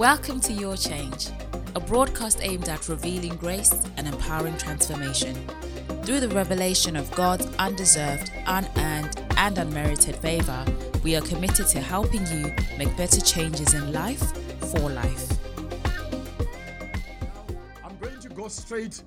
Welcome to Your Change, a broadcast aimed at revealing grace and empowering transformation. Through the revelation of God's undeserved, unearned, and unmerited favor, we are committed to helping you make better changes in life for life. I'm going to go straight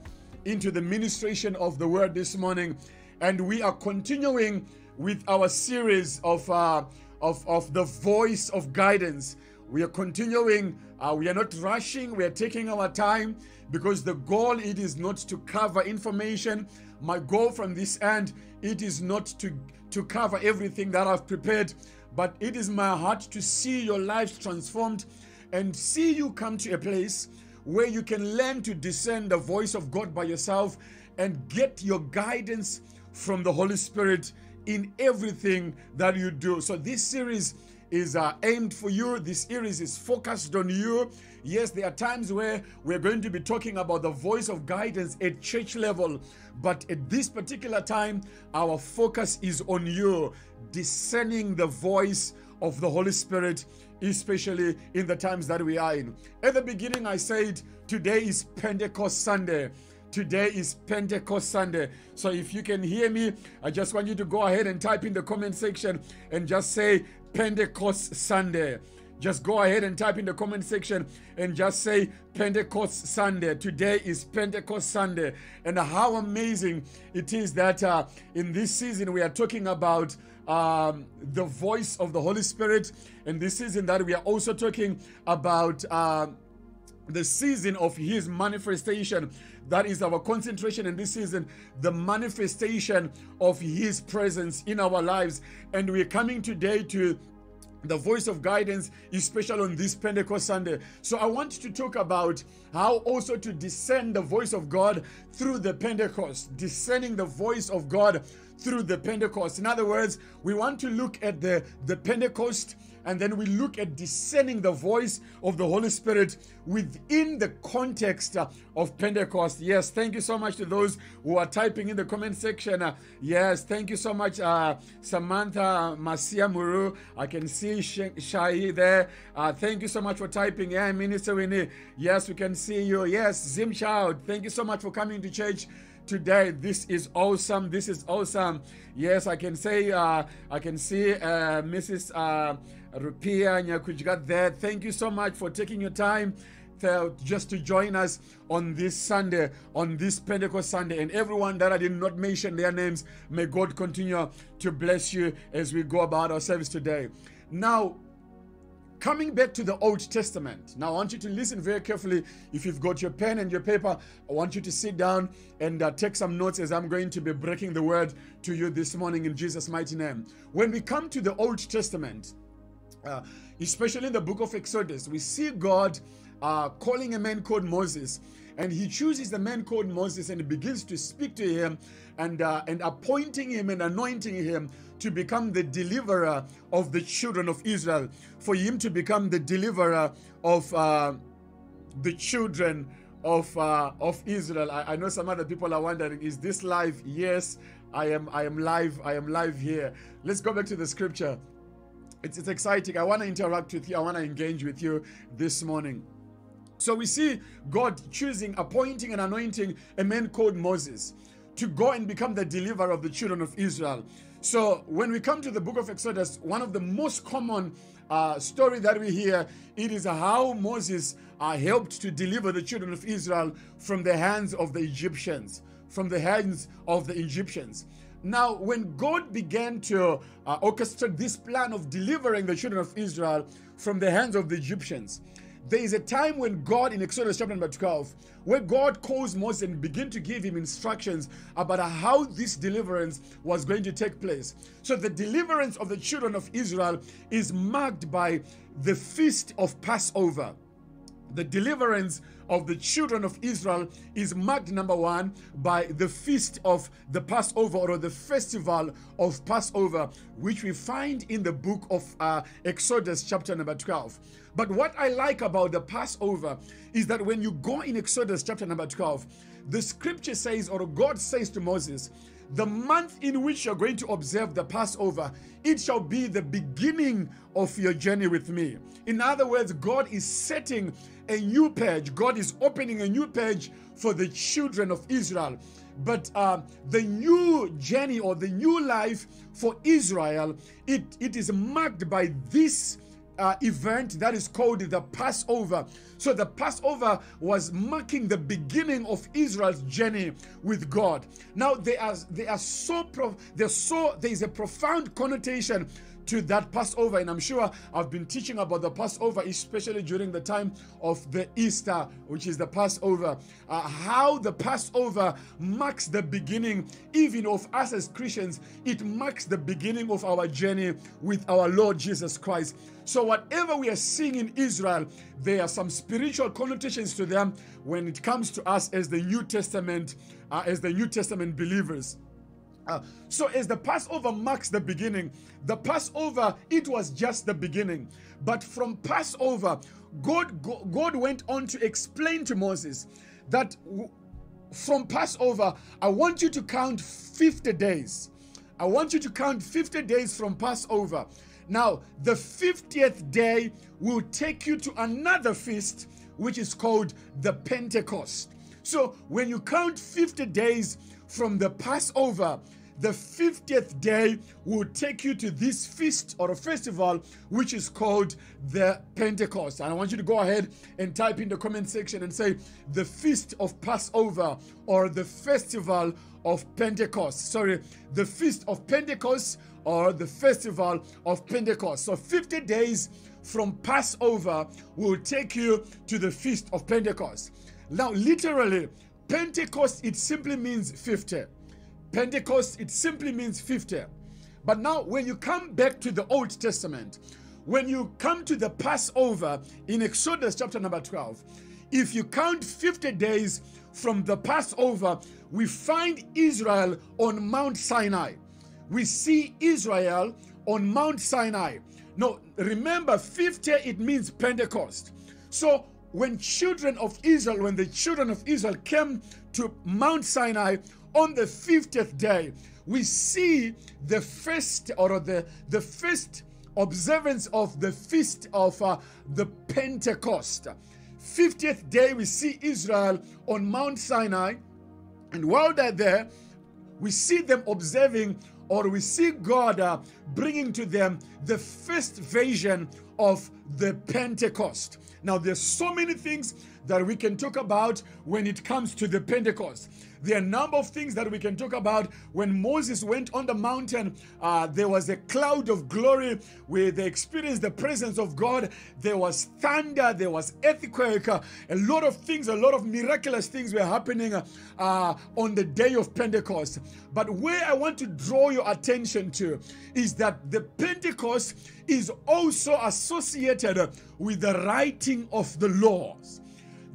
into the ministration of the word this morning, and we are continuing with our series of uh, of of the voice of guidance. We are continuing. Uh, we are not rushing. We are taking our time because the goal it is not to cover information. My goal from this end it is not to to cover everything that I've prepared, but it is my heart to see your lives transformed and see you come to a place where you can learn to discern the voice of God by yourself and get your guidance from the Holy Spirit in everything that you do. So, this series is uh, aimed for you. This series is focused on you. Yes, there are times where we're going to be talking about the voice of guidance at church level, but at this particular time, our focus is on you, discerning the voice of the Holy Spirit, especially in the times that we are in. At the beginning, I said today is Pentecost Sunday. Today is Pentecost Sunday. So if you can hear me, I just want you to go ahead and type in the comment section and just say Pentecost Sunday. Just go ahead and type in the comment section and just say Pentecost Sunday. Today is Pentecost Sunday. And how amazing it is that uh, in this season we are talking about um, the voice of the Holy Spirit. And this season that we are also talking about. Uh, the season of his manifestation that is our concentration in this season the manifestation of his presence in our lives and we're coming today to the voice of guidance, especially on this Pentecost Sunday. So, I want to talk about how also to discern the voice of God through the Pentecost, discerning the voice of God through the Pentecost. In other words, we want to look at the, the Pentecost and then we look at discerning the voice of the Holy Spirit within the context uh, of Pentecost. Yes, thank you so much to those who are typing in the comment section. Uh, yes, thank you so much, uh, Samantha Masia Muru. I can see Shai there. Uh, thank you so much for typing. Yeah, Minister Winnie. Yes, we can see you. Yes, Zim Child. Thank you so much for coming to church today. This is awesome. This is awesome. Yes, I can say, uh, I can see uh, Mrs. Uh, Rupia Nyakujgat there. Thank you so much for taking your time just to join us on this Sunday, on this Pentecost Sunday. And everyone that I did not mention their names, may God continue to bless you as we go about our service today. Now, Coming back to the Old Testament. Now, I want you to listen very carefully. If you've got your pen and your paper, I want you to sit down and uh, take some notes as I'm going to be breaking the word to you this morning in Jesus' mighty name. When we come to the Old Testament, uh, especially in the book of Exodus, we see God uh, calling a man called Moses. And he chooses the man called Moses and begins to speak to him and, uh, and appointing him and anointing him to become the deliverer of the children of Israel, for him to become the deliverer of uh, the children of uh, of Israel. I, I know some other people are wondering, is this live? Yes, I am. I am live. I am live here. Let's go back to the scripture. It's, it's exciting. I want to interact with you. I want to engage with you this morning. So we see God choosing, appointing, and anointing a man called Moses to go and become the deliverer of the children of Israel. So when we come to the book of Exodus, one of the most common uh, story that we hear, it is how Moses uh, helped to deliver the children of Israel from the hands of the Egyptians, from the hands of the Egyptians. Now, when God began to uh, orchestrate this plan of delivering the children of Israel from the hands of the Egyptians, there is a time when God in Exodus chapter number 12, where God calls Moses and begin to give him instructions about how this deliverance was going to take place. So the deliverance of the children of Israel is marked by the feast of Passover. The deliverance of the children of Israel is marked, number one, by the feast of the Passover or the festival of Passover, which we find in the book of uh, Exodus, chapter number 12. But what I like about the Passover is that when you go in Exodus chapter number 12, the scripture says, or God says to Moses, the month in which you're going to observe the Passover, it shall be the beginning of your journey with me. In other words, God is setting a new page, God is opening a new page for the children of Israel. But uh, the new journey or the new life for Israel, it, it is marked by this uh, event that is called the Passover. So the Passover was marking the beginning of Israel's journey with God. Now they are they are so pro, so there is a profound connotation to that Passover. And I'm sure I've been teaching about the Passover, especially during the time of the Easter, which is the Passover. Uh, how the Passover marks the beginning, even of us as Christians, it marks the beginning of our journey with our Lord Jesus Christ. So, whatever we are seeing in Israel, there are some spiritual connotations to them when it comes to us as the New Testament, uh, as the New Testament believers. Uh, so as the Passover marks the beginning, the Passover, it was just the beginning. But from Passover, God, God went on to explain to Moses that from Passover, I want you to count 50 days. I want you to count 50 days from Passover. Now, the 50th day will take you to another feast, which is called the Pentecost. So, when you count 50 days from the Passover, the 50th day will take you to this feast or a festival which is called the Pentecost. And I want you to go ahead and type in the comment section and say the feast of Passover or the festival of Pentecost. Sorry, the feast of Pentecost or the festival of Pentecost. So 50 days from Passover will take you to the feast of Pentecost. Now, literally, Pentecost, it simply means 50. Pentecost, it simply means 50. But now, when you come back to the Old Testament, when you come to the Passover in Exodus chapter number 12, if you count 50 days from the Passover, we find Israel on Mount Sinai. We see Israel on Mount Sinai. Now, remember, 50 it means Pentecost. So, when children of Israel, when the children of Israel came to Mount Sinai on the 50th day, we see the first or the, the first observance of the feast of uh, the Pentecost. 50th day, we see Israel on Mount Sinai. And while they're there, we see them observing or we see God uh, bringing to them the first vision of the Pentecost. Now, there's so many things that we can talk about when it comes to the Pentecost. There are a number of things that we can talk about. When Moses went on the mountain, uh, there was a cloud of glory where they experienced the presence of God. There was thunder, there was earthquake, a lot of things, a lot of miraculous things were happening uh on the day of Pentecost. But where I want to draw your attention to is that the Pentecost is also associated with the writing of the laws.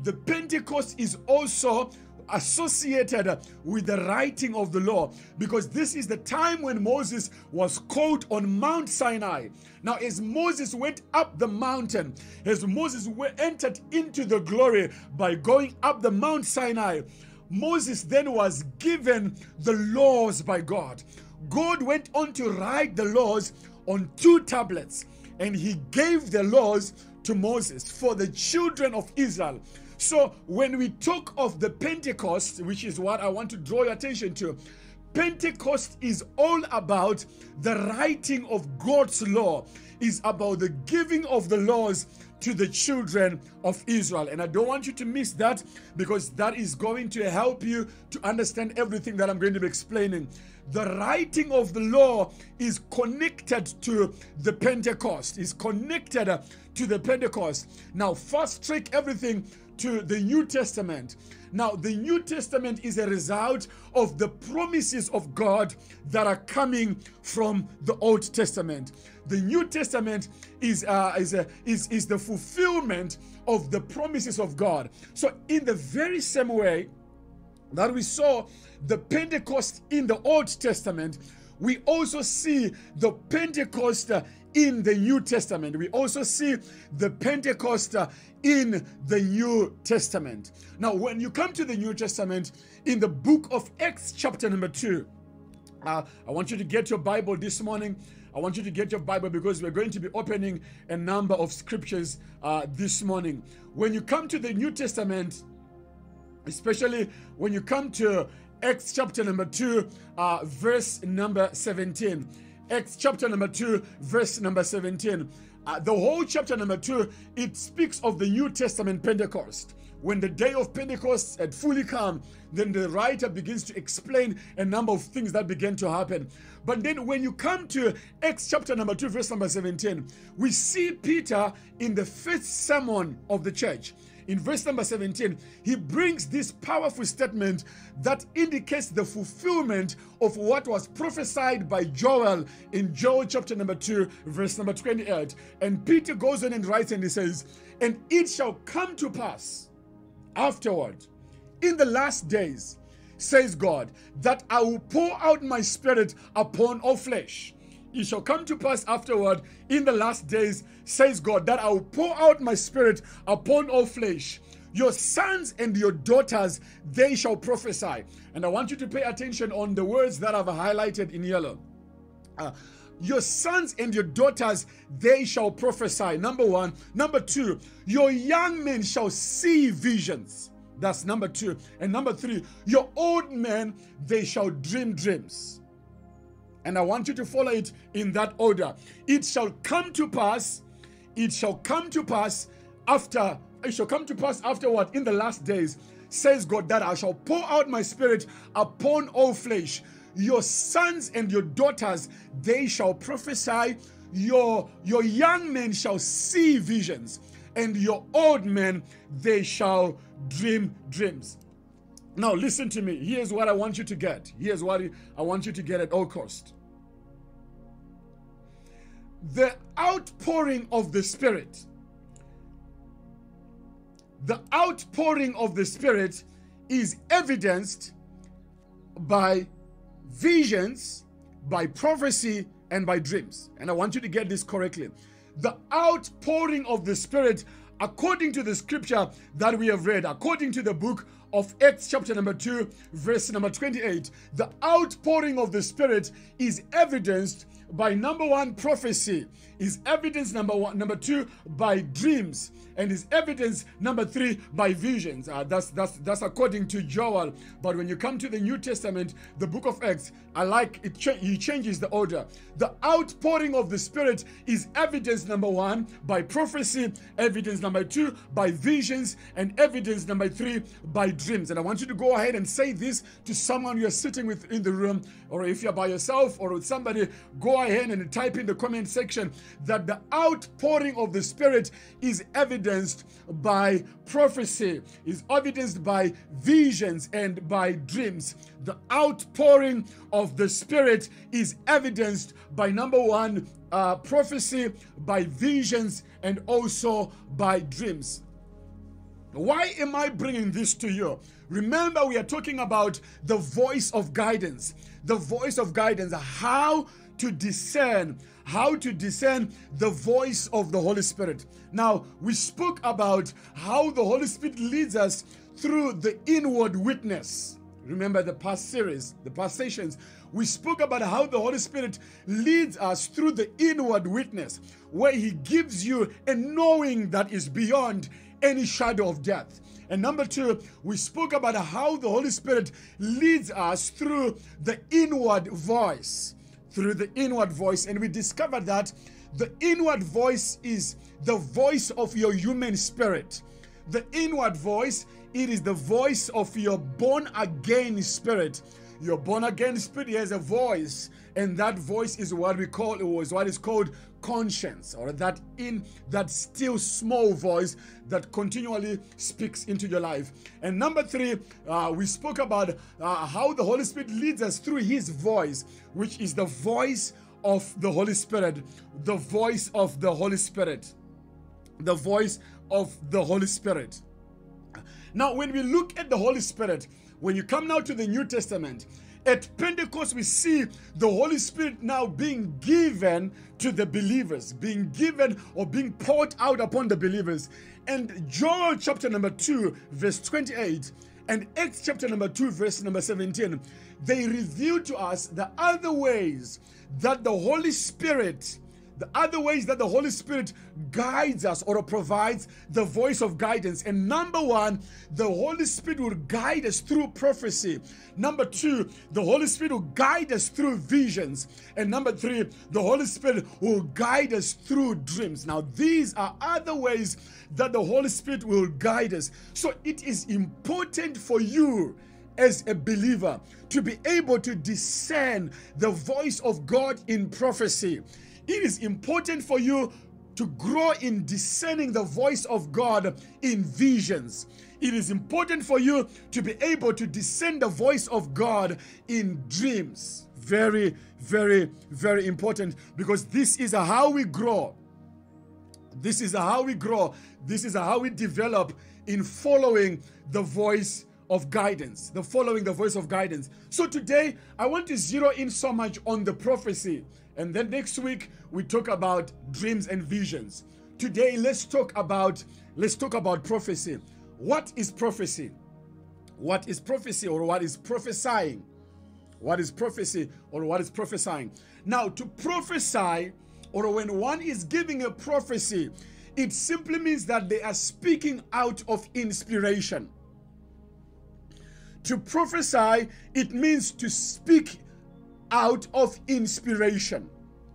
The Pentecost is also associated with the writing of the law because this is the time when Moses was called on Mount Sinai. Now, as Moses went up the mountain, as Moses entered into the glory by going up the Mount Sinai, Moses then was given the laws by God. God went on to write the laws on two tablets and he gave the laws to Moses for the children of Israel. So when we talk of the Pentecost, which is what I want to draw your attention to, Pentecost is all about the writing of God's law, is about the giving of the laws to the children of Israel. And I don't want you to miss that because that is going to help you to understand everything that I'm going to be explaining. The writing of the law is connected to the Pentecost, is connected to the Pentecost. Now, fast track everything to the New Testament. Now, the New Testament is a result of the promises of God that are coming from the Old Testament. The New Testament is, uh, is, a, is, is the fulfillment of the promises of God. So, in the very same way that we saw the Pentecost in the Old Testament, we also see the Pentecost in the New Testament. We also see the Pentecost in the New Testament. Now, when you come to the New Testament, in the book of Acts, chapter number 2, Uh, I want you to get your Bible this morning. I want you to get your Bible because we're going to be opening a number of scriptures uh, this morning. When you come to the New Testament, especially when you come to Acts chapter number 2, uh, verse number 17. Acts chapter number 2, verse number 17. Uh, the whole chapter number 2, it speaks of the New Testament Pentecost. When the day of Pentecost had fully come, then the writer begins to explain a number of things that began to happen. But then when you come to Acts chapter number 2, verse number 17, we see Peter in the first sermon of the church in verse number 17, he brings this powerful statement that indicates the fulfillment of what was prophesied by Joel in Joel chapter number 2, verse number 28. And Peter goes on and writes and he says, And it shall come to pass afterward, in the last days, says God, that I will pour out my spirit upon all flesh. It shall come to pass afterward in the last days, says God, that I will pour out my spirit upon all flesh. Your sons and your daughters, they shall prophesy. And I want you to pay attention on the words that I've highlighted in yellow. Uh, your sons and your daughters, they shall prophesy. Number one. Number two, your young men shall see visions. That's number two. And number three, your old men, they shall dream dreams. And I want you to follow it in that order. It shall come to pass, it shall come to pass after, it shall come to pass afterward in the last days, says God, that I shall pour out my spirit upon all flesh. Your sons and your daughters, they shall prophesy. Your, your young men shall see visions, and your old men, they shall dream dreams. Now, listen to me. Here's what I want you to get. Here's what I want you to get at all cost. The outpouring of the Spirit, the outpouring of the Spirit is evidenced by visions, by prophecy, and by dreams. And I want you to get this correctly. The outpouring of the Spirit, according to the scripture that we have read, according to the book of Acts, chapter number 2, verse number 28, the outpouring of the Spirit is evidenced by number one, prophecy, is evidence number one, number two, by dreams, and is evidence number three by visions. Uh, that's that's that's according to Joel. But when you come to the New Testament, the book of Acts, I like it. Cha- he changes the order. The outpouring of the Spirit is evidence number one by prophecy, evidence number two by visions, and evidence number three by dreams. And I want you to go ahead and say this to someone you're sitting with in the room, or if you're by yourself or with somebody, go ahead and type in the comment section that the outpouring of the Spirit is evidenced by prophecy, is evidenced by visions and by dreams. The outpouring of the Spirit is evidenced by number one, uh, prophecy, by visions, and also by dreams. Why am I bringing this to you? Remember, we are talking about the voice of guidance. The voice of guidance, how to discern, how to discern the voice of the Holy Spirit. Now, we spoke about how the Holy Spirit leads us through the inward witness. Remember the past series, the past sessions, we spoke about how the Holy Spirit leads us through the inward witness, where He gives you a knowing that is beyond any shadow of death. And number two, we spoke about how the Holy Spirit leads us through the inward voice. Through the inward voice. And we discovered that the inward voice is the voice of your human spirit. The inward voice, it is the voice of your born again spirit. Your born again spirit has a voice, and that voice is what we call it was what is called conscience, or that in that still small voice that continually speaks into your life. And number three, uh, we spoke about uh, how the Holy Spirit leads us through His voice, which is the voice of the Holy Spirit, the voice of the Holy Spirit, the voice of the Holy Spirit. Now, when we look at the Holy Spirit, when you come now to the New Testament, at Pentecost, we see the Holy Spirit now being given to the believers, being given or being poured out upon the believers. And Joel chapter number 2, verse 28, and Acts chapter number 2, verse number 17, they reveal to us the other ways that the Holy Spirit the other ways that the Holy Spirit guides us or provides the voice of guidance. And number one, the Holy Spirit will guide us through prophecy. Number two, the Holy Spirit will guide us through visions. And number three, the Holy Spirit will guide us through dreams. Now, these are other ways that the Holy Spirit will guide us. So it is important for you as a believer to be able to discern the voice of God in prophecy. It is important for you to grow in discerning the voice of God in visions. It is important for you to be able to discern the voice of God in dreams. Very, very, very important because this is how we grow. This is how we grow. This is how we develop in following the voice of guidance, the following the voice of guidance. So today, I want to zero in so much on the prophecy and then next week we talk about dreams and visions. Today let's talk about let's talk about prophecy. What is prophecy? What is prophecy or what is prophesying? What is prophecy or what is prophesying? Now, to prophesy or when one is giving a prophecy, it simply means that they are speaking out of inspiration. To prophesy, it means to speak out of inspiration.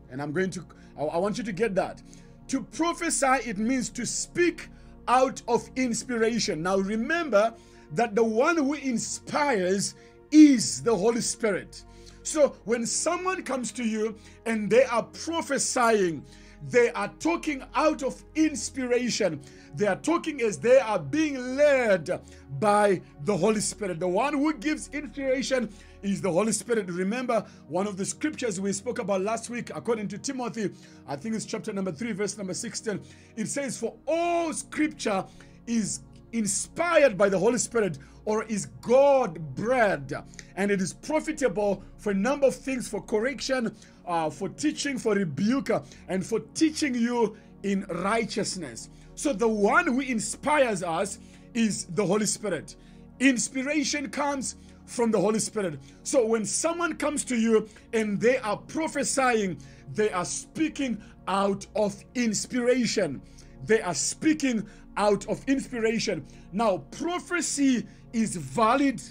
And I'm going to, I, want you to get that. To prophesy, it means to speak out of inspiration. Now remember that the one who inspires is the Holy Spirit. So when someone comes to you and they are prophesying, they are talking out of inspiration. They are talking as they are being led by the Holy Spirit. The one who gives inspiration is the Holy Spirit. Remember one of the scriptures we spoke about last week, according to Timothy, I think it's chapter number 3, verse number 16. It says, For all scripture is inspired by the Holy Spirit or is God bread and it is profitable for a number of things for correction, uh, for teaching, for rebuke, and for teaching you in righteousness. So the one who inspires us is the Holy Spirit. Inspiration comes from the Holy Spirit. So when someone comes to you and they are prophesying, they are speaking out of inspiration. They are speaking out of inspiration. Now, prophecy is valid.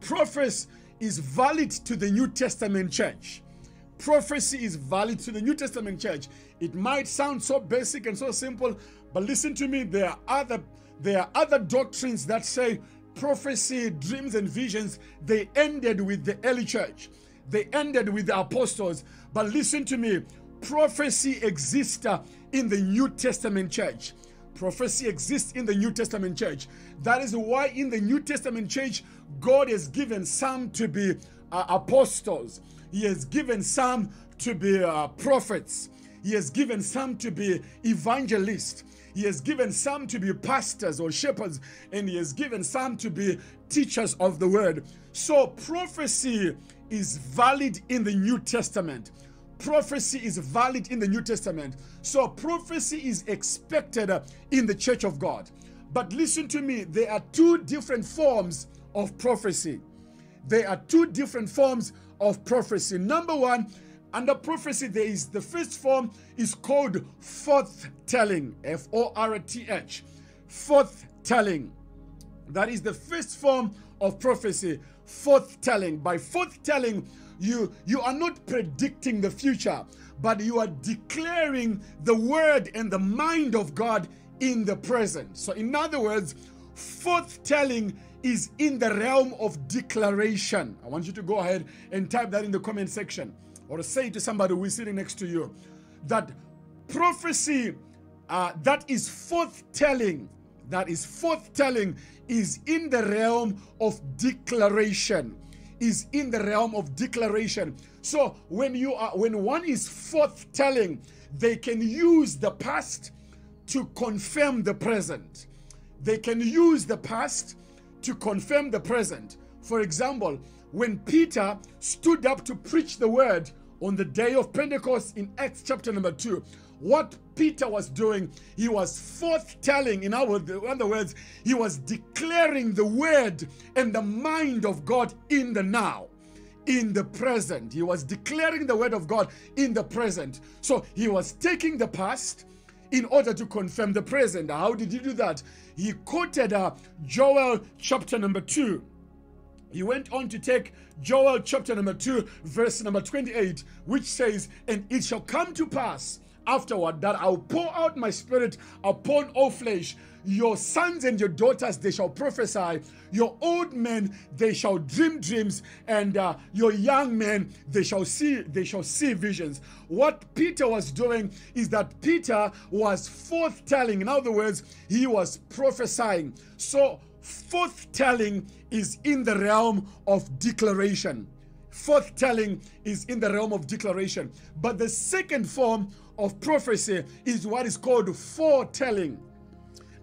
Prophecy is valid to the New Testament church. Prophecy is valid to the New Testament church. It might sound so basic and so simple, but listen to me. There are other there are other doctrines that say prophecy, dreams, and visions, they ended with the early church. They ended with the apostles. But listen to me prophecy exists uh, in the New Testament church. Prophecy exists in the New Testament church. That is why in the New Testament church, God has given some to be uh, apostles, He has given some to be uh, prophets, He has given some to be evangelists. He has given some to be pastors or shepherds, and He has given some to be teachers of the word. So, prophecy is valid in the New Testament. Prophecy is valid in the New Testament. So, prophecy is expected in the church of God. But listen to me, there are two different forms of prophecy. There are two different forms of prophecy. Number one, under prophecy, there is the first form is called forth telling, F O R T H. Forth telling. That is the first form of prophecy, forth telling. By forth telling, you you are not predicting the future, but you are declaring the word and the mind of God in the present. So, in other words, forth telling is in the realm of declaration. I want you to go ahead and type that in the comment section or say to somebody who is sitting next to you that prophecy uh, that is forthtelling, that is forthtelling, is in the realm of declaration. Is in the realm of declaration. So when you are, when one is forthtelling, they can use the past to confirm the present. They can use the past to confirm the present. For example, when Peter stood up to preach the word on the day of Pentecost in Acts chapter number 2, what Peter was doing, he was forthtelling. In other words, he was declaring the word and the mind of God in the now, in the present. He was declaring the word of God in the present. So he was taking the past in order to confirm the present. How did he do that? He quoted uh, Joel chapter number 2. He went on to take Joel chapter number 2, verse number 28, which says, And it shall come to pass afterward that I'll pour out my spirit upon all flesh. Your sons and your daughters they shall prophesy. Your old men they shall dream dreams, and uh, your young men they shall see they shall see visions. What Peter was doing is that Peter was forthtelling. In other words, he was prophesying. So forthtelling is in the realm of declaration. Forthtelling is in the realm of declaration. But the second form of prophecy is what is called foretelling.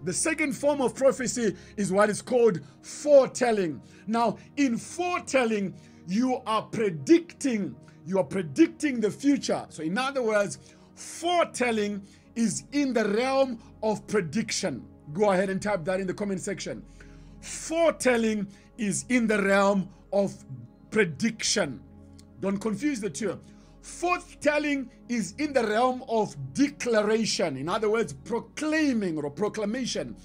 The second form of prophecy is what is called foretelling. Now, in foretelling, you are predicting, you are predicting the future. So, in other words, foretelling is in the realm of prediction. Go ahead and type that in the comment section. Foretelling is in the realm of prediction. Don't confuse the two. Foretelling is in the realm of declaration, in other words, proclaiming or proclamation.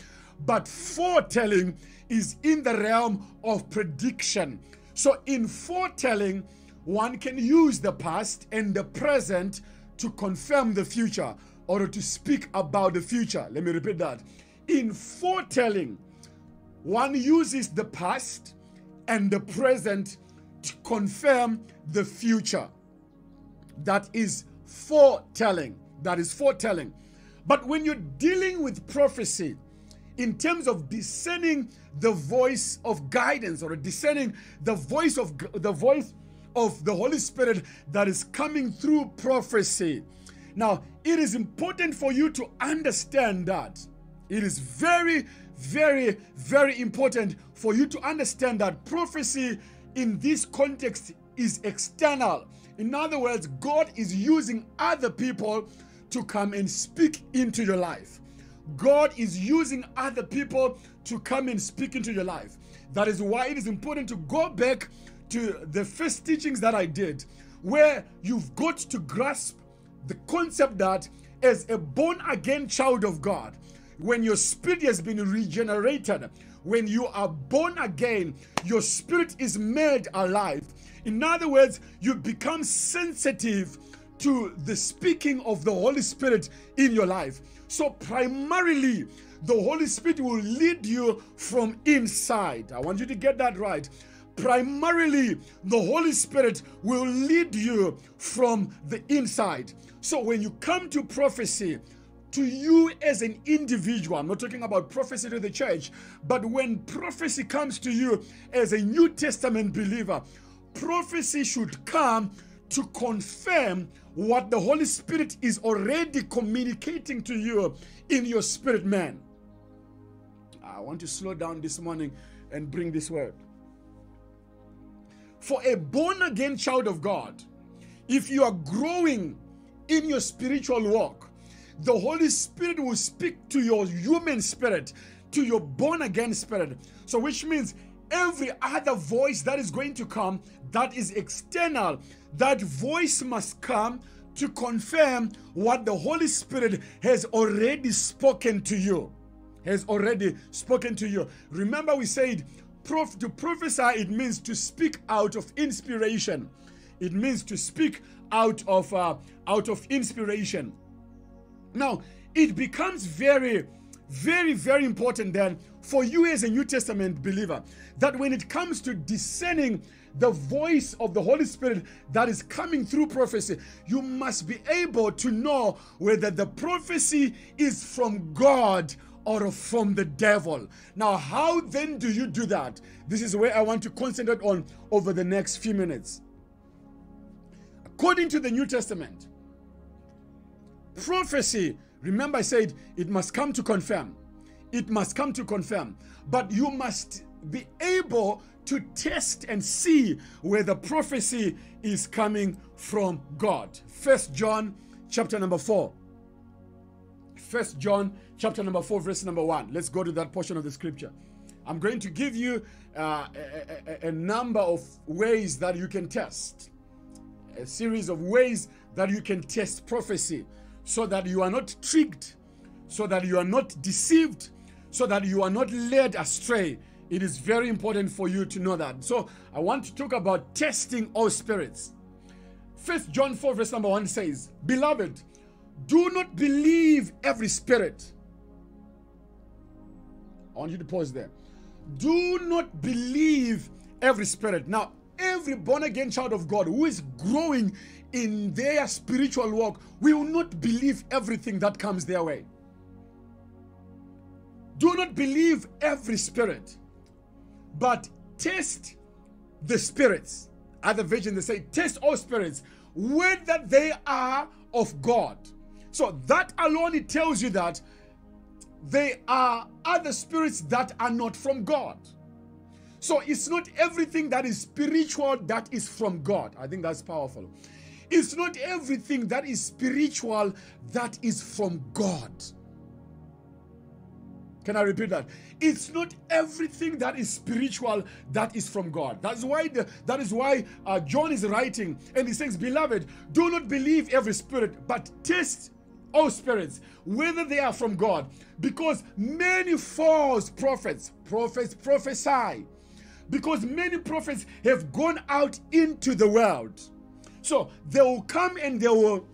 But foretelling is in the realm of prediction. So, in foretelling, one can use the past and the present to confirm the future or to speak about the future. Let me repeat that. In foretelling, one uses the past and the present to confirm the future. That is foretelling. That is foretelling. But when you're dealing with prophecy, in terms of discerning the voice of guidance or discerning the voice of the voice of the Holy Spirit that is coming through prophecy. Now, it is important for you to understand that. It is very, very, very important for you to understand that prophecy in this context is external. In other words, God is using other people to come and speak into your life. God is using other people to come and speak into your life. That is why it is important to go back to the first teachings that I did, where you've got to grasp the concept that as a born again child of God, when your spirit has been regenerated, when you are born again, your spirit is made alive. In other words, you become sensitive to the speaking of the Holy Spirit in your life. So, primarily, the Holy Spirit will lead you from inside. I want you to get that right. Primarily, the Holy Spirit will lead you from the inside. So, when you come to prophecy, to you as an individual. I'm not talking about prophecy to the church, but when prophecy comes to you as a New Testament believer, prophecy should come to confirm what the Holy Spirit is already communicating to you in your spirit man. I want to slow down this morning and bring this word. For a born again child of God, if you are growing in your spiritual walk, the Holy Spirit will speak to your human spirit, to your born again spirit. So, which means every other voice that is going to come that is external, that voice must come to confirm what the Holy Spirit has already spoken to you. Has already spoken to you. Remember, we said prof- to prophesy, it means to speak out of inspiration. It means to speak out of uh, out of inspiration. Now, it becomes very, very, very important then for you as a New Testament believer that when it comes to discerning the voice of the Holy Spirit that is coming through prophecy, you must be able to know whether the prophecy is from God or from the devil. Now, how then do you do that? This is where I want to concentrate on over the next few minutes. According to the New Testament, prophecy, remember I said it must come to confirm. It must come to confirm. But you must be able to test and see where the prophecy is coming from God. First John chapter number 4. First John chapter number 4 verse number 1. Let's go to that portion of the scripture. I'm going to give you uh, a, a, a number of ways that you can test. A series of ways that you can test prophecy so that you are not tricked, so that you are not deceived, so that you are not led astray. It is very important for you to know that. So I want to talk about testing all spirits. First John 4, verse number 1 says, Beloved, do not believe every spirit. I want you to pause there. Do not believe every spirit. Now, every born again child of God who is growing in their spiritual walk will not believe everything that comes their way. Do not believe every spirit, but test the spirits. At the vision, they say, test all spirits, whether they are of God. So that alone it tells you that they are other spirits that are not from God. So it's not everything that is spiritual that is from God. I think that's powerful. It's not everything that is spiritual that is from God. Can I repeat that? It's not everything that is spiritual that is from God. That's why the, that is why uh, John is writing and he says, "Beloved, do not believe every spirit, but test all spirits, whether they are from God, because many false prophets, prophets prophesy, because many prophets have gone out into the world. So they will come and they will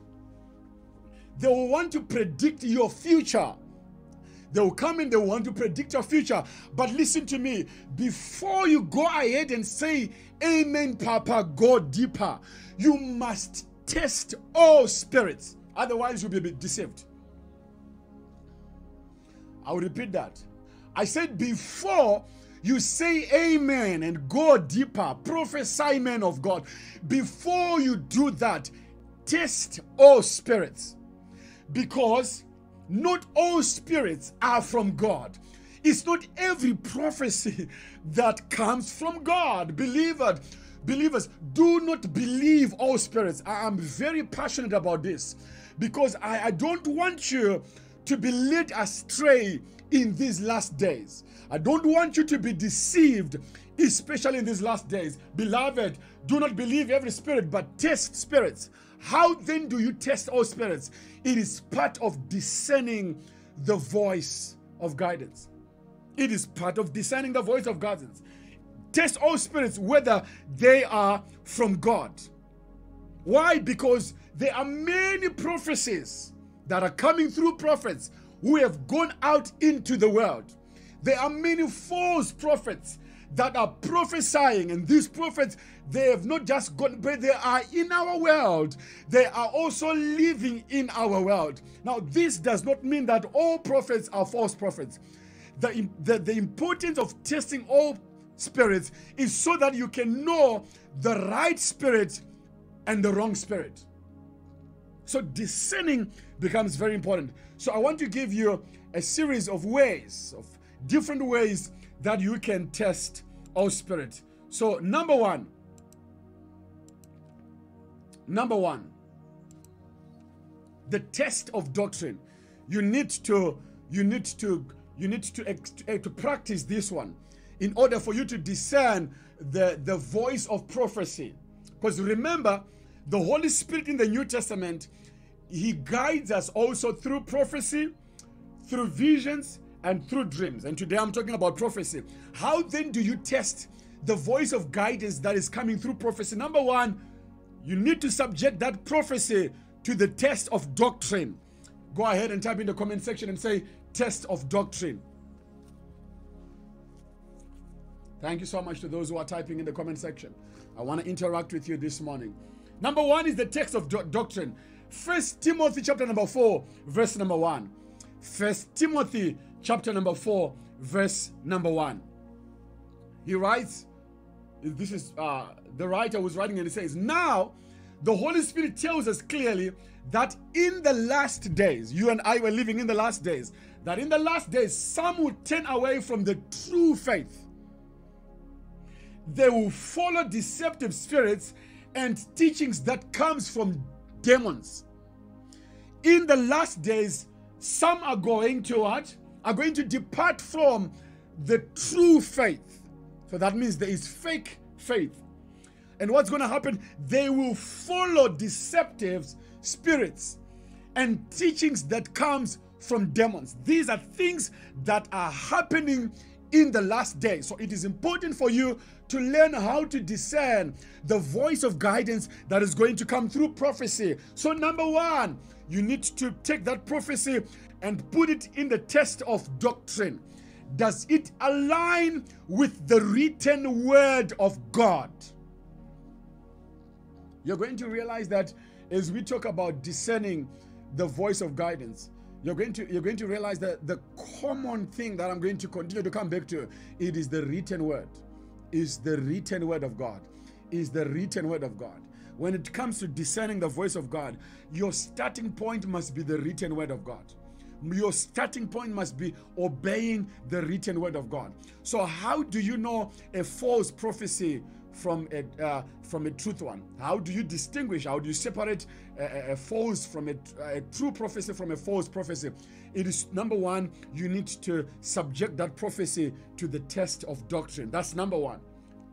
they will want to predict your future. They will come and they will want to predict your future. But listen to me. Before you go ahead and say, Amen, Papa, go deeper, you must test all spirits. Otherwise, you'll be deceived. I will repeat that. I said before you say amen and go deeper, prophesy men of God. Before you do that, test all spirits. Because not all spirits are from God. It's not every prophecy that comes from God. Believers, believers, do not believe all spirits. I am very passionate about this because I, I don't want you to be led astray in these last days. I don't want you to be deceived, especially in these last days. Beloved, do not believe every spirit, but test spirits. How then do you test all spirits? It is part of discerning the voice of guidance. It is part of discerning the voice of guidance. Test all spirits whether they are from God. Why? Because there are many prophecies that are coming through prophets who have gone out into the world. There are many false prophets that are prophesying, and these prophets they have not just gone, but they are in our world. They are also living in our world. Now, this does not mean that all prophets are false prophets. The, the, the importance of testing all spirits is so that you can know the right spirit and the wrong spirit. So discerning becomes very important. So I want to give you a series of ways, of different ways that you can test our spirit. So number one, number one, the test of doctrine. You need to, you need to, you need to, uh, to practice this one in order for you to discern the, the voice of prophecy. Because remember, the Holy Spirit in the New Testament, He guides us also through prophecy, through visions, and through dreams. And today I'm talking about prophecy. How then do you test the voice of guidance that is coming through prophecy? Number one, you need to subject that prophecy to the test of doctrine. Go ahead and type in the comment section and say, test of doctrine. Thank you so much to those who are typing in the comment section. I want to interact with you this morning. Number one is the text of do- doctrine. First Timothy chapter number 4, verse number 1. First Timothy chapter number 4, verse number 1. He writes, this is uh, the writer was writing and he says, Now the Holy Spirit tells us clearly that in the last days, you and I were living in the last days, that in the last days, some would turn away from the true faith they will follow deceptive spirits and teachings that comes from demons. In the last days, some are going to what? Are going to depart from the true faith. So that means there is fake faith. And what's going to happen? They will follow deceptive spirits and teachings that comes from demons. These are things that are happening in the last day. So it is important for you to learn how to discern the voice of guidance that is going to come through prophecy. So, number one, you need to take that prophecy and put it in the test of doctrine. Does it align with the written word of God? You're going to realize that as we talk about discerning the voice of guidance, you're going to you're going to realize that the common thing that I'm going to continue to come back to it is the written word is the written word of God is the written word of God when it comes to discerning the voice of God your starting point must be the written word of God your starting point must be obeying the written word of God so how do you know a false prophecy from a uh, from a truth one? How do you distinguish? How do you separate a, a false from a, a, true prophecy from a false prophecy? It is number one. You need to subject that prophecy to the test of doctrine. That's number one.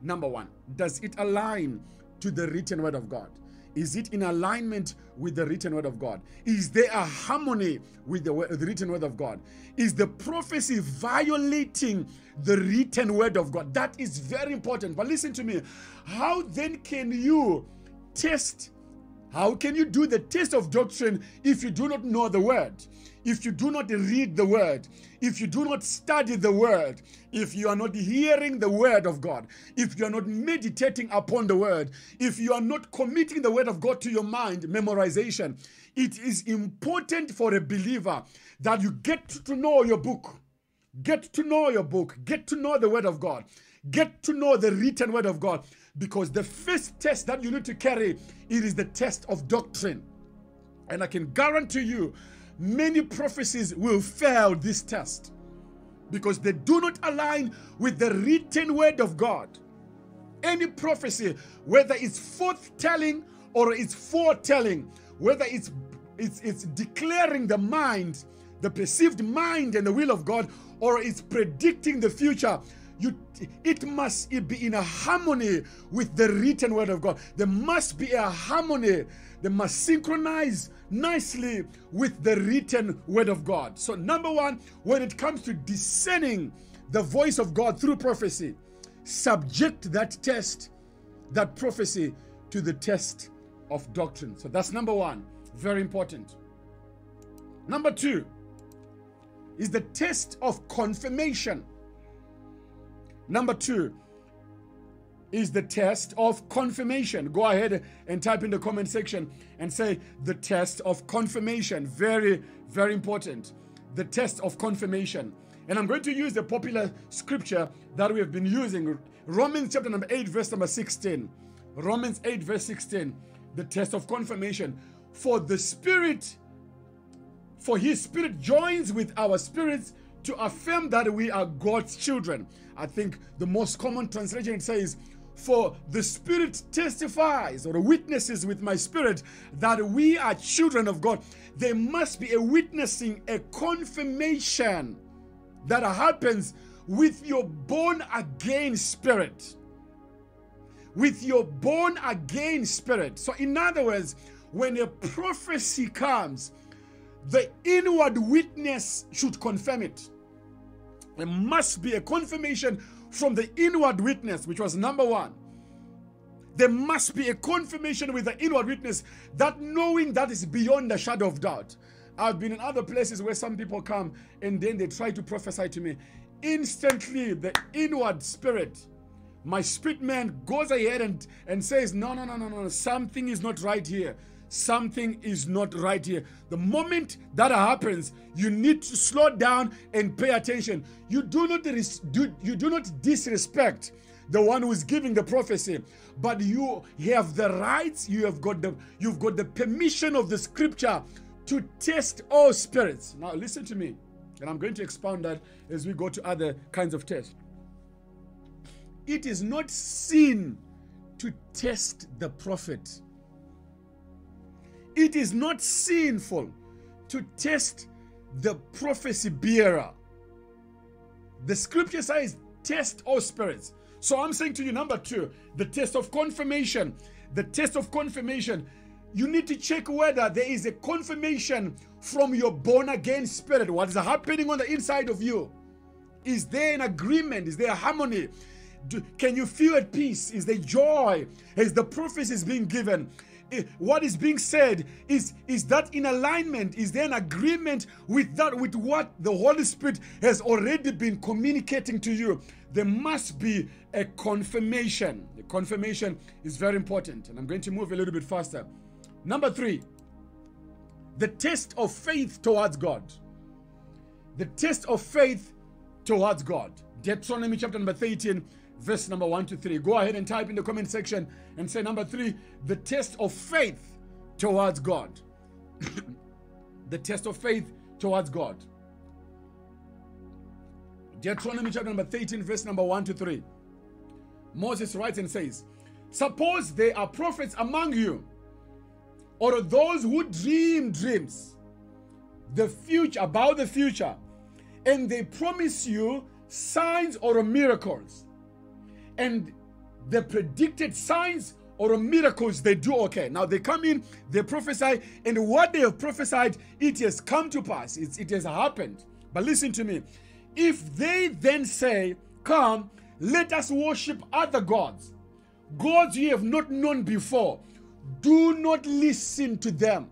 Number one. Does it align to the written word of God? Is it in alignment with the written word of God? Is there a harmony with the, the, written word of God? Is the prophecy violating the written word of God? That is very important. But listen to me. How then can you test? How can you do the test of doctrine if you do not know the word? if you do not read the word, if you do not study the word, if you are not hearing the word of God, if you are not meditating upon the word, if you are not committing the word of God to your mind, memorization, it is important for a believer that you get to know your book. Get to know your book. Get to know the word of God. Get to know the written word of God. Because the first test that you need to carry, it is the test of doctrine. And I can guarantee you many prophecies will fail this test because they do not align with the written word of God. Any prophecy, whether it's forthtelling or it's foretelling, whether it's it's, it's declaring the mind, the perceived mind and the will of God, or it's predicting the future, you it must be in a harmony with the written word of God. There must be a harmony. They must synchronize nicely with the written word of God. So, number one, when it comes to discerning the voice of God through prophecy, subject that test, that prophecy, to the test of doctrine. So, that's number one. Very important. Number two is the test of confirmation. Number two is the test of confirmation. Go ahead and type in the comment section and say the test of confirmation. Very, very important. The test of confirmation. And I'm going to use the popular scripture that we have been using Romans chapter number 8, verse number 16. Romans 8, verse 16. The test of confirmation. For the Spirit, for His Spirit joins with our spirits to affirm that we are God's children. I think the most common translation says, for the Spirit testifies or witnesses with my spirit that we are children of God. There must be a witnessing, a confirmation that happens with your born again spirit. With your born again spirit. So, in other words, when a prophecy comes, the inward witness should confirm it. There must be a confirmation from the inward witness, which was number one. There must be a confirmation with the inward witness that knowing that is beyond the shadow of doubt. I've been in other places where some people come and then they try to prophesy to me. Instantly, the inward spirit, my spirit man goes ahead and, and says, No, no, no, no, no, something is not right here something is not right here. The moment that happens, you need to slow down and pay attention. You do not res- do, you do not disrespect the one who is giving the prophecy, but you have the rights. You have got the you've got the permission of the scripture to test all spirits. Now listen to me, and I'm going to expound that as we go to other kinds of tests. it is not sin to test the prophet. It is not sinful to test the prophecy bearer. The scripture says, test all spirits. So I'm saying to you, number two, the test of confirmation. The test of confirmation. You need to check whether there is a confirmation from your born again spirit. What is happening on the inside of you? Is there an agreement? Is there a harmony? Do, can you feel at peace? Is there joy? Is the prophecies being given? What is being said is is that in alignment? Is there an agreement with that with what the holy spirit has already been communicating to you? There must be a confirmation. The confirmation is very important and i'm going to move a little bit faster. Number 3 the test of faith towards god. The test of faith towards god. Deuteronomy chapter number 13 verse number 1 to 3. Go ahead and type in the comment section and say number 3, the test of faith towards God. the test of faith towards God. Deuteronomy chapter number 13, verse number 1 to 3. Moses writes and says, Suppose there are prophets among you, or those who dream dreams, the future about the future, and they promise you signs or miracles and the predicted signs or miracles they do okay. Now they come in, they prophesy, and what they have prophesied, it has come to pass. It's, it has happened. But listen to me. If they then say, Come, let us worship other gods, gods you have not known before, do not listen to them.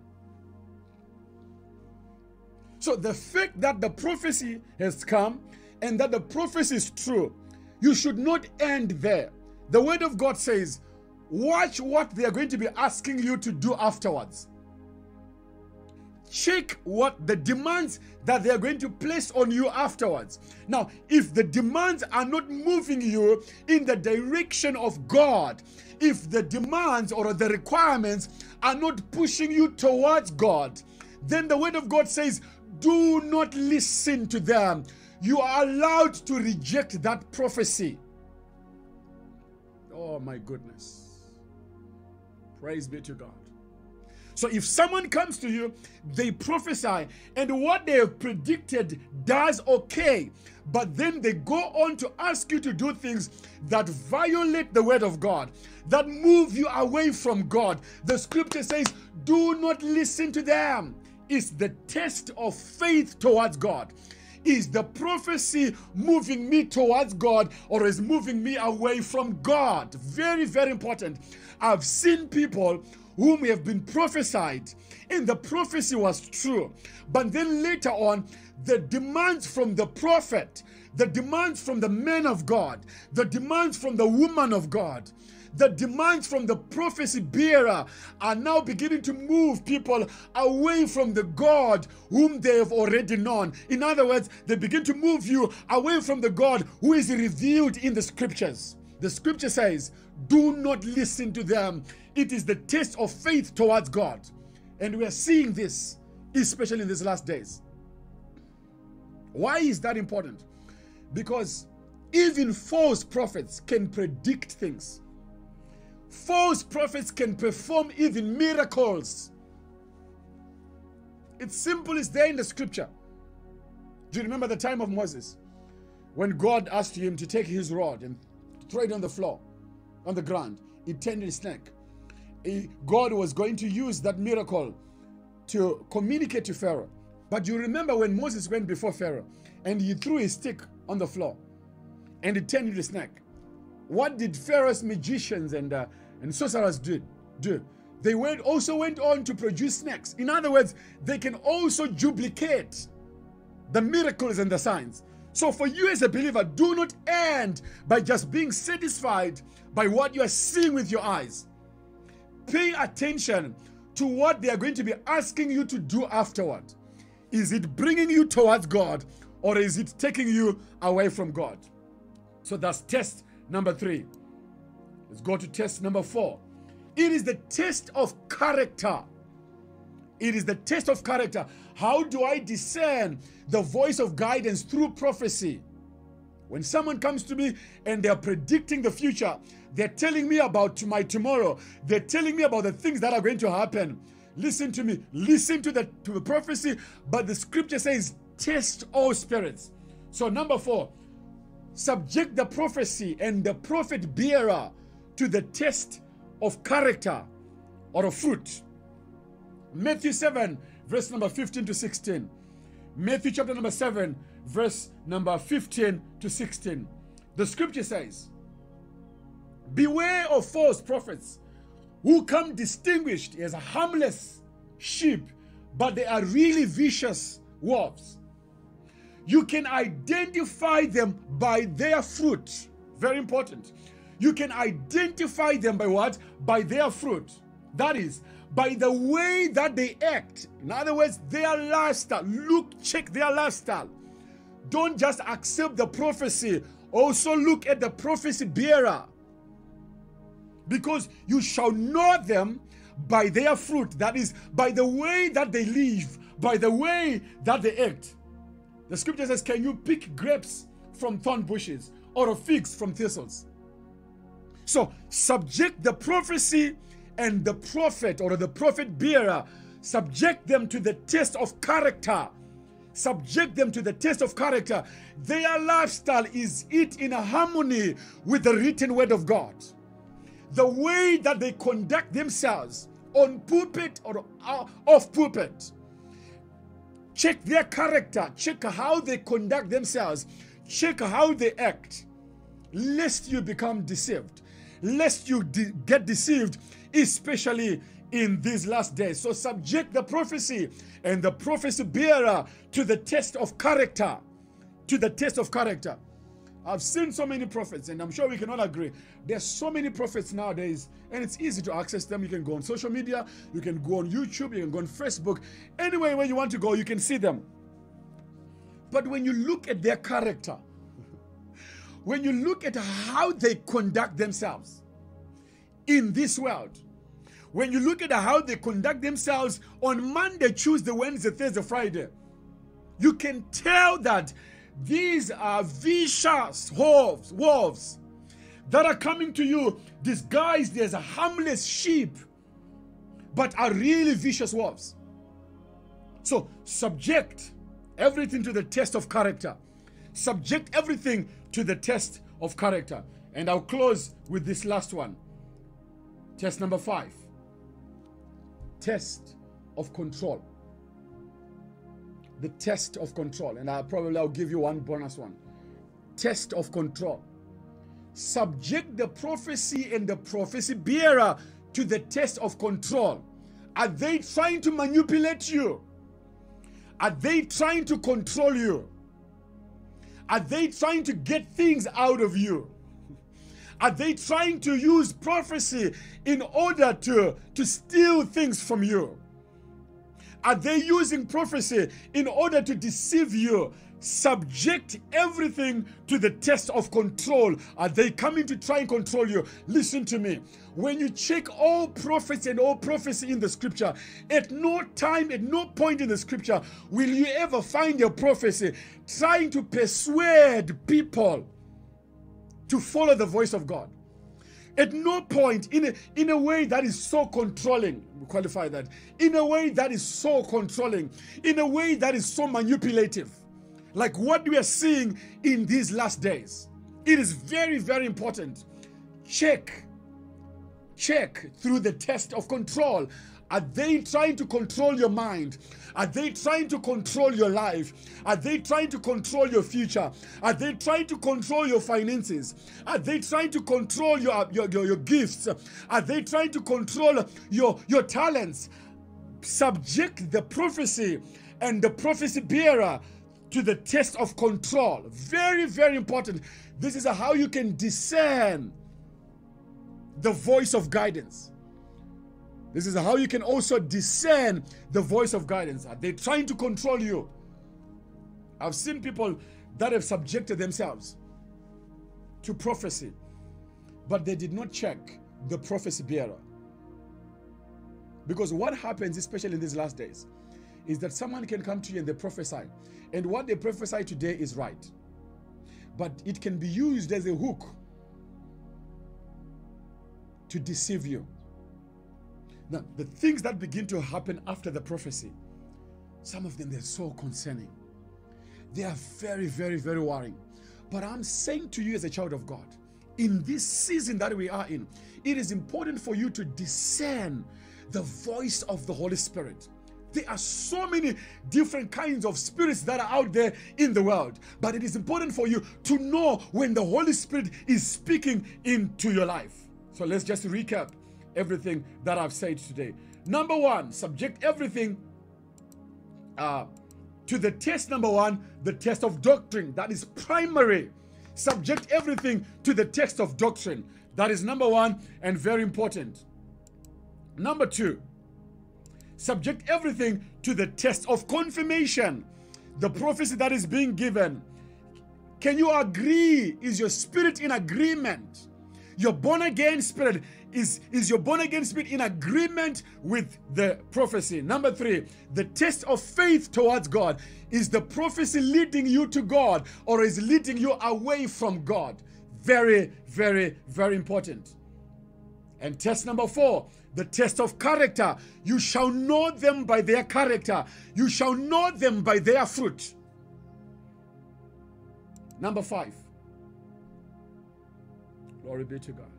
So the fact that the prophecy has come and that the prophecy is true you should not end there. The word of God says, watch what they are going to be asking you to do afterwards. Check what the demands that they are going to place on you afterwards. Now, if the demands are not moving you in the direction of God, if the demands or the requirements are not pushing you towards God, then the word of God says, do not listen to them you are allowed to reject that prophecy. Oh my goodness. Praise be to God. So if someone comes to you, they prophesy, and what they have predicted does okay, but then they go on to ask you to do things that violate the word of God, that move you away from God. The scripture says, do not listen to them. It's the test of faith towards God. Is the prophecy moving me towards God or is moving me away from God? Very, very important. I've seen people whom have been prophesied, and the prophecy was true. But then later on, the demands from the prophet, the demands from the man of God, the demands from the woman of God, the demands from the prophecy bearer are now beginning to move people away from the God whom they have already known. In other words, they begin to move you away from the God who is revealed in the scriptures. The scripture says, Do not listen to them. It is the test of faith towards God. And we are seeing this, especially in these last days. Why is that important? Because even false prophets can predict things. False prophets can perform even miracles. It's simple, it's there in the scripture. Do you remember the time of Moses? When God asked him to take his rod and throw it on the floor, on the ground, it turned into snake. God was going to use that miracle to communicate to Pharaoh. But you remember when Moses went before Pharaoh and he threw his stick on the floor and it turned into a snake. What did Pharaoh's magicians and uh, and sorcerers did do? They went also went on to produce snakes. In other words, they can also duplicate the miracles and the signs. So for you as a believer, do not end by just being satisfied by what you are seeing with your eyes. Pay attention to what they are going to be asking you to do afterward. Is it bringing you towards God or is it taking you away from God? So that's test number three. Let's go to test number four. It is the test of character. It is the test of character. How do I discern the voice of guidance through prophecy? When someone comes to me and they're predicting the future, they're telling me about my tomorrow, they're telling me about the things that are going to happen. Listen to me, listen to the, to the prophecy, but the scripture says, test all spirits. So, number four, subject the prophecy and the prophet bearer to the test of character or of fruit. Matthew 7, verse number 15 to 16. Matthew chapter number 7, verse number 15 to 16. The scripture says, Beware of false prophets who come distinguished as harmless sheep, but they are really vicious wolves. You can identify them by their fruit. Very important. You can identify them by what? By their fruit. That is, by the way that they act. In other words, their lifestyle. Look, check their lifestyle. Don't just accept the prophecy, also look at the prophecy bearer. Because you shall know them by their fruit. That is, by the way that they live, by the way that they act. The scripture says, Can you pick grapes from thorn bushes or figs from thistles? So, subject the prophecy and the prophet or the prophet bearer, subject them to the test of character subject them to the test of character. Their lifestyle is it in harmony with the written word of God. The way that they conduct themselves on pulpit or uh, off pulpit. Check their character, check how they conduct themselves, check how they act, lest you become deceived, lest you de- get deceived, especially in these last days. So subject the prophecy and the prophecy bearer to the test of character. To the test of character. I've seen so many prophets, and I'm sure we can all agree. There's so many prophets nowadays, and it's easy to access them. You can go on social media, you can go on YouTube, you can go on Facebook. Anywhere where you want to go, you can see them. But when you look at their character, when you look at how they conduct themselves in this world, when you look at how they conduct themselves on Monday, Tuesday, Wednesday, Thursday, Friday, you can tell that these are vicious wolves, wolves that are coming to you disguised as harmless sheep, but are really vicious wolves. So subject everything to the test of character. Subject everything to the test of character. And I'll close with this last one. Test number five test of control. The test of control. And I'll probably I'll give you one bonus one. Test of control. Subject the prophecy and the prophecy bearer to the test of control. Are they trying to manipulate you? Are they trying to control you? Are they trying to get things out of you? Are they trying to use prophecy in order to, to steal things from you? Are they using prophecy in order to deceive you? Subject everything to the test of control. Are they coming to try and control you? Listen to me. When you check all prophets and all prophecy in the scripture, at no time, at no point in the scripture will you ever find a prophecy trying to persuade people to follow the voice of God. At no point, in a, in a way that is so controlling, we qualify that, in a way that is so controlling, in a way that is so manipulative, like what we are seeing in these last days. It is very, very important. Check, check through the test of control. Are they trying to control your mind? Are they trying to control your life? Are they trying to control your future? Are they trying to control your finances? Are they trying to control your, your, your, your gifts? Are they trying to control your, your talents? Subject the prophecy and the prophecy bearer to the test of control. Very, very important. This is how you can discern the voice of guidance. This is how you can also discern the voice of guidance. Are they trying to control you? I've seen people that have subjected themselves to prophecy, but they did not check the prophecy bearer. Because what happens, especially in these last days, is that someone can come to you and they prophesy, and what they prophesy today is right. but it can be used as a hook to deceive you. Now, the things that begin to happen after the prophecy, some of them they're so concerning. They are very, very, very worrying. But I'm saying to you as a child of God, in this season that we are in, it is important for you to discern the voice of the Holy Spirit. There are so many different kinds of spirits that are out there in the world, but it is important for you to know when the Holy Spirit is speaking into your life. So let's just recap everything that I've said today. Number one, subject everything uh, to the test number one, the test of doctrine. That is primary. Subject everything to the text of doctrine. That is number one and very important. Number two, subject everything to the test of confirmation. The prophecy that is being given. Can you agree? Is your spirit in agreement? Your born again spirit is, is your born again spirit in agreement with the prophecy? Number three, the test of faith towards God. Is the prophecy leading you to God or is leading you away from God? Very, very, very important. And test number four, the test of character. You shall know them by their character, you shall know them by their fruit. Number five, glory be to God.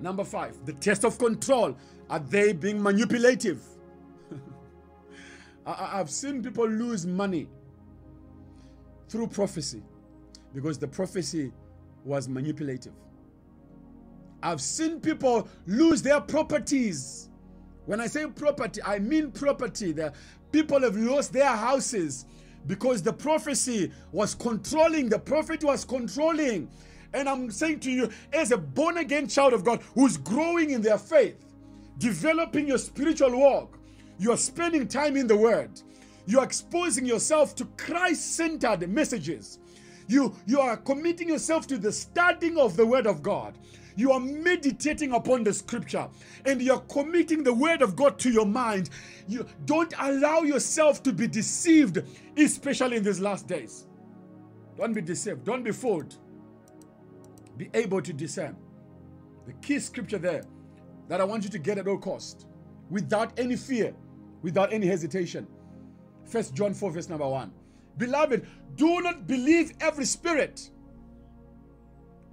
Number five, the test of control. Are they being manipulative? I, have seen people lose money through prophecy because the prophecy was manipulative. I've seen people lose their properties. When I say property, I mean property. The people have lost their houses because the prophecy was controlling, the prophet was controlling. And I'm saying to you, as a born again child of God who's growing in their faith, developing your spiritual walk, you are spending time in the Word, you are exposing yourself to Christ centered messages. You, you are committing yourself to the studying of the Word of God. You are meditating upon the scripture and you're committing the word of God to your mind. You don't allow yourself to be deceived, especially in these last days. Don't be deceived, don't be fooled be able to discern. The key scripture there that I want you to get at all cost, without any fear, without any hesitation. First John 4, verse number 1. Beloved, do not believe every spirit.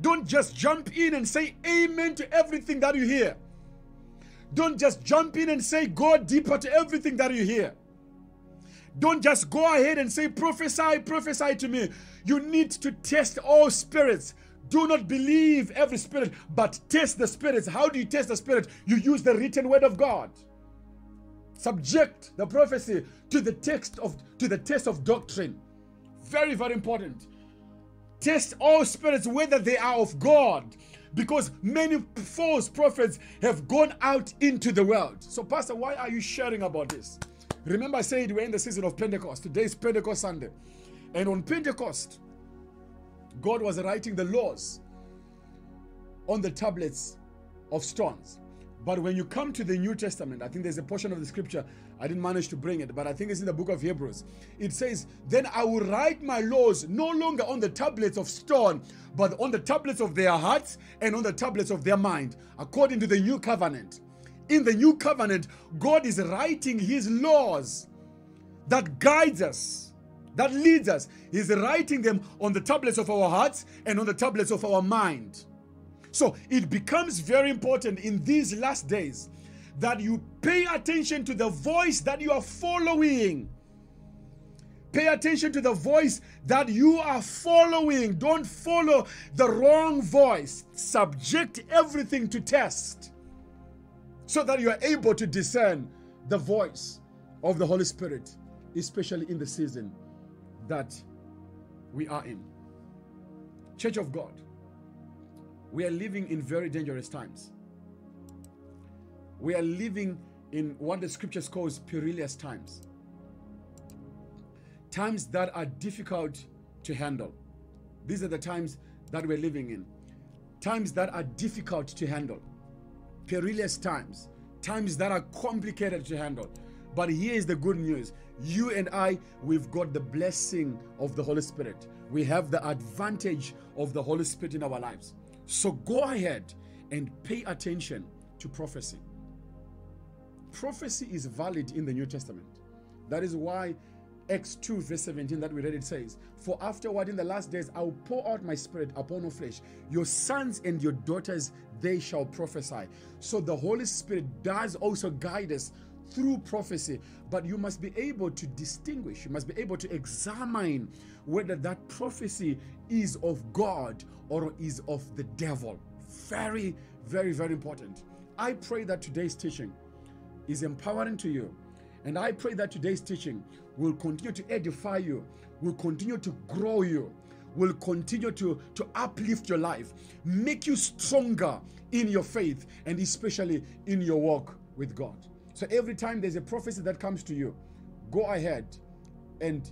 Don't just jump in and say amen to everything that you hear. Don't just jump in and say go deeper to everything that you hear. Don't just go ahead and say prophesy, prophesy to me. You need to test all spirits do not believe every spirit, but test the spirits. How do you test the spirit? You use the written word of God. Subject the prophecy to the text of to the test of doctrine. Very, very important. Test all spirits whether they are of God. Because many false prophets have gone out into the world. So, Pastor, why are you sharing about this? Remember, I said we're in the season of Pentecost. Today is Pentecost Sunday. And on Pentecost, God was writing the laws on the tablets of stones. But when you come to the New Testament, I think there's a portion of the scripture, I didn't manage to bring it, but I think it's in the book of Hebrews. It says, Then I will write my laws no longer on the tablets of stone, but on the tablets of their hearts and on the tablets of their mind, according to the new covenant. In the new covenant, God is writing his laws that guides us that leads us. He's writing them on the tablets of our hearts and on the tablets of our mind. So it becomes very important in these last days that you pay attention to the voice that you are following. Pay attention to the voice that you are following. Don't follow the wrong voice. Subject everything to test so that you are able to discern the voice of the Holy Spirit, especially in the season that we are in. Church of God, we are living in very dangerous times. We are living in what the scriptures calls perilous times. Times that are difficult to handle. These are the times that we're living in. Times that are difficult to handle. Perilous times. Times that are complicated to handle. But here is the good news you and I, we've got the blessing of the Holy Spirit. We have the advantage of the Holy Spirit in our lives. So go ahead and pay attention to prophecy. Prophecy is valid in the New Testament. That is why Acts 2, verse 17, that we read, it says, For afterward in the last days I'll pour out my spirit upon all flesh. Your sons and your daughters, they shall prophesy. So the Holy Spirit does also guide us through prophecy, but you must be able to distinguish, you must be able to examine whether that prophecy is of God or is of the devil. Very, very, very important. I pray that today's teaching is empowering to you. And I pray that today's teaching will continue to edify you, will continue to grow you, will continue to, to uplift your life, make you stronger in your faith, and especially in your walk with God. So every time there's a prophecy that comes to you, go ahead and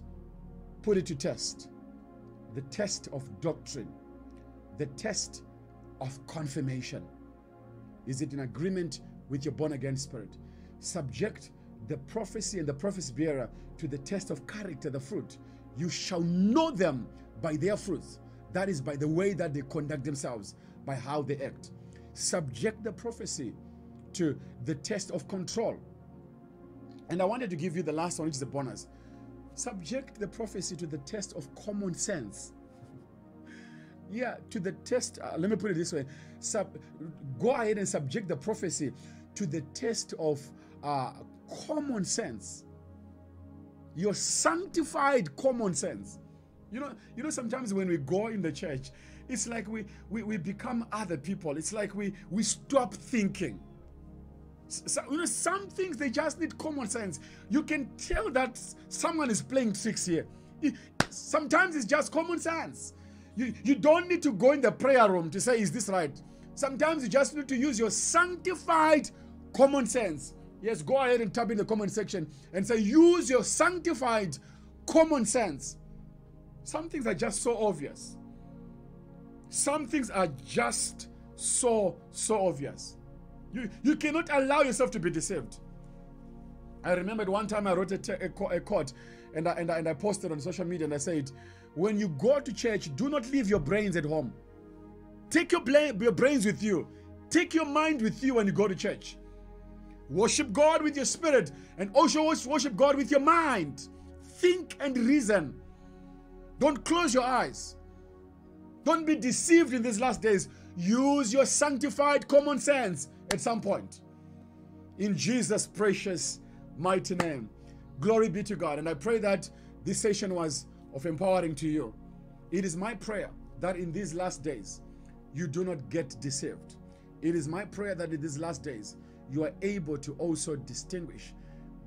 put it to test. The test of doctrine, the test of confirmation. Is it in agreement with your born again spirit? Subject the prophecy and the prophecy bearer to the test of character, the fruit. You shall know them by their fruits. That is by the way that they conduct themselves, by how they act. Subject the prophecy to the test of control. And I wanted to give you the last one, which is a bonus. Subject the prophecy to the test of common sense. yeah, to the test. Uh, let me put it this way: Sub, go ahead and subject the prophecy to the test of uh, common sense. Your sanctified common sense. You know, you know, sometimes when we go in the church, it's like we, we, we become other people. It's like we, we stop thinking. So, you know, some things they just need common sense. You can tell that someone is playing tricks here. Sometimes it's just common sense. You, you don't need to go in the prayer room to say, Is this right? Sometimes you just need to use your sanctified common sense. Yes, go ahead and type in the comment section and say, Use your sanctified common sense. Some things are just so obvious. Some things are just so, so obvious. You, you cannot allow yourself to be deceived. I remembered one time I wrote a, a, a quote and I, and, I, and I posted on social media and I said, When you go to church, do not leave your brains at home. Take your, bla- your brains with you, take your mind with you when you go to church. Worship God with your spirit and also worship God with your mind. Think and reason. Don't close your eyes. Don't be deceived in these last days. Use your sanctified common sense at some point. In Jesus' precious, mighty name. Glory be to God. And I pray that this session was of empowering to you. It is my prayer that in these last days, you do not get deceived. It is my prayer that in these last days, you are able to also distinguish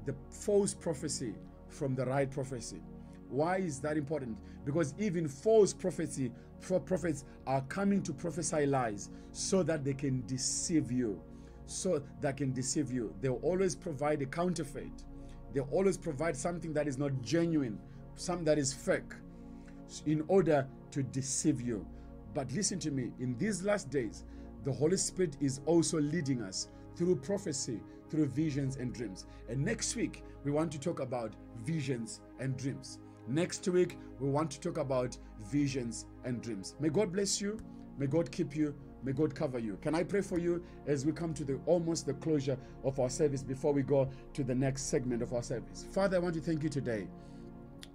the false prophecy from the right prophecy. Why is that important? Because even false prophecy prophets are coming to prophesy lies so that they can deceive you so that can deceive you. They'll always provide a counterfeit. They'll always provide something that is not genuine, something that is fake, in order to deceive you. But listen to me, in these last days, the Holy Spirit is also leading us through prophecy, through visions and dreams. And next week, we want to talk about visions and dreams. Next week, we want to talk about visions and dreams. May God bless you. May God keep you. May God cover you. Can I pray for you as we come to the almost the closure of our service before we go to the next segment of our service? Father, I want to thank you today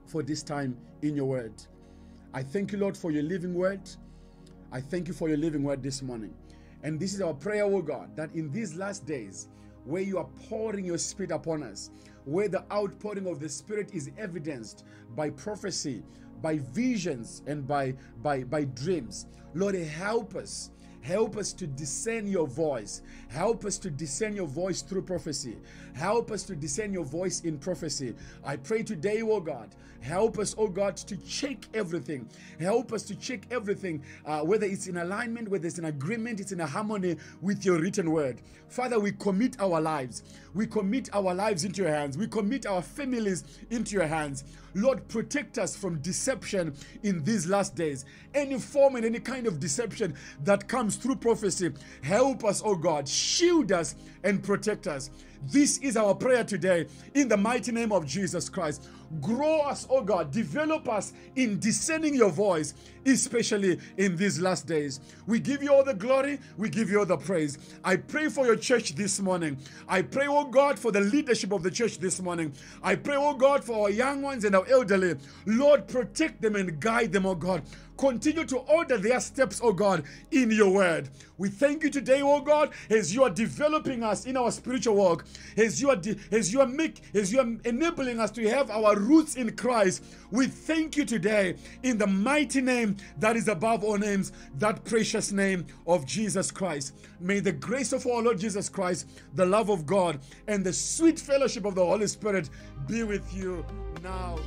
for this time in your word. I thank you, Lord, for your living word. I thank you for your living word this morning. And this is our prayer, O God, that in these last days, where you are pouring your spirit upon us, where the outpouring of the spirit is evidenced by prophecy, by visions, and by by by dreams. Lord, help us Help us to discern your voice. Help us to discern your voice through prophecy. Help us to discern your voice in prophecy. I pray today, oh God, help us, oh God, to check everything. Help us to check everything, uh, whether it's in alignment, whether it's in agreement, it's in a harmony with your written word. Father, we commit our lives. We commit our lives into your hands. We commit our families into your hands. Lord, protect us from deception in these last days. Any form and any kind of deception that comes through prophecy. Help us, oh God. Shield us and protect us. This is our prayer today in the mighty name of Jesus Christ. Grow us, oh God. Develop us in discerning your voice, especially in these last days. We give you all the glory. We give you all the praise. I pray for your church this morning. I pray, oh God, for the leadership of the church this morning. I pray, oh God, for our young ones and our elderly. Lord, protect them and guide them, oh God. Continue to order their steps, oh God, in your word. We thank you today, oh God, as you are developing us in our spiritual walk, as you are as you are make as you are enabling us to have our roots in Christ. We thank you today in the mighty name that is above all names, that precious name of Jesus Christ. May the grace of our Lord Jesus Christ, the love of God, and the sweet fellowship of the Holy Spirit be with you now.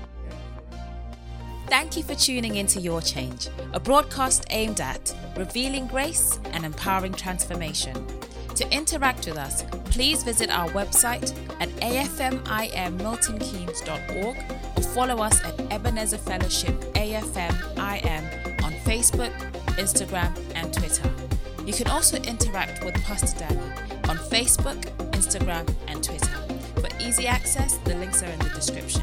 Thank you for tuning into Your Change, a broadcast aimed at revealing grace and empowering transformation. To interact with us, please visit our website at afmimmiltonkeynes.org or follow us at Ebenezer Fellowship AFMIM on Facebook, Instagram, and Twitter. You can also interact with Pastor Danny on Facebook, Instagram, and Twitter. For easy access, the links are in the description.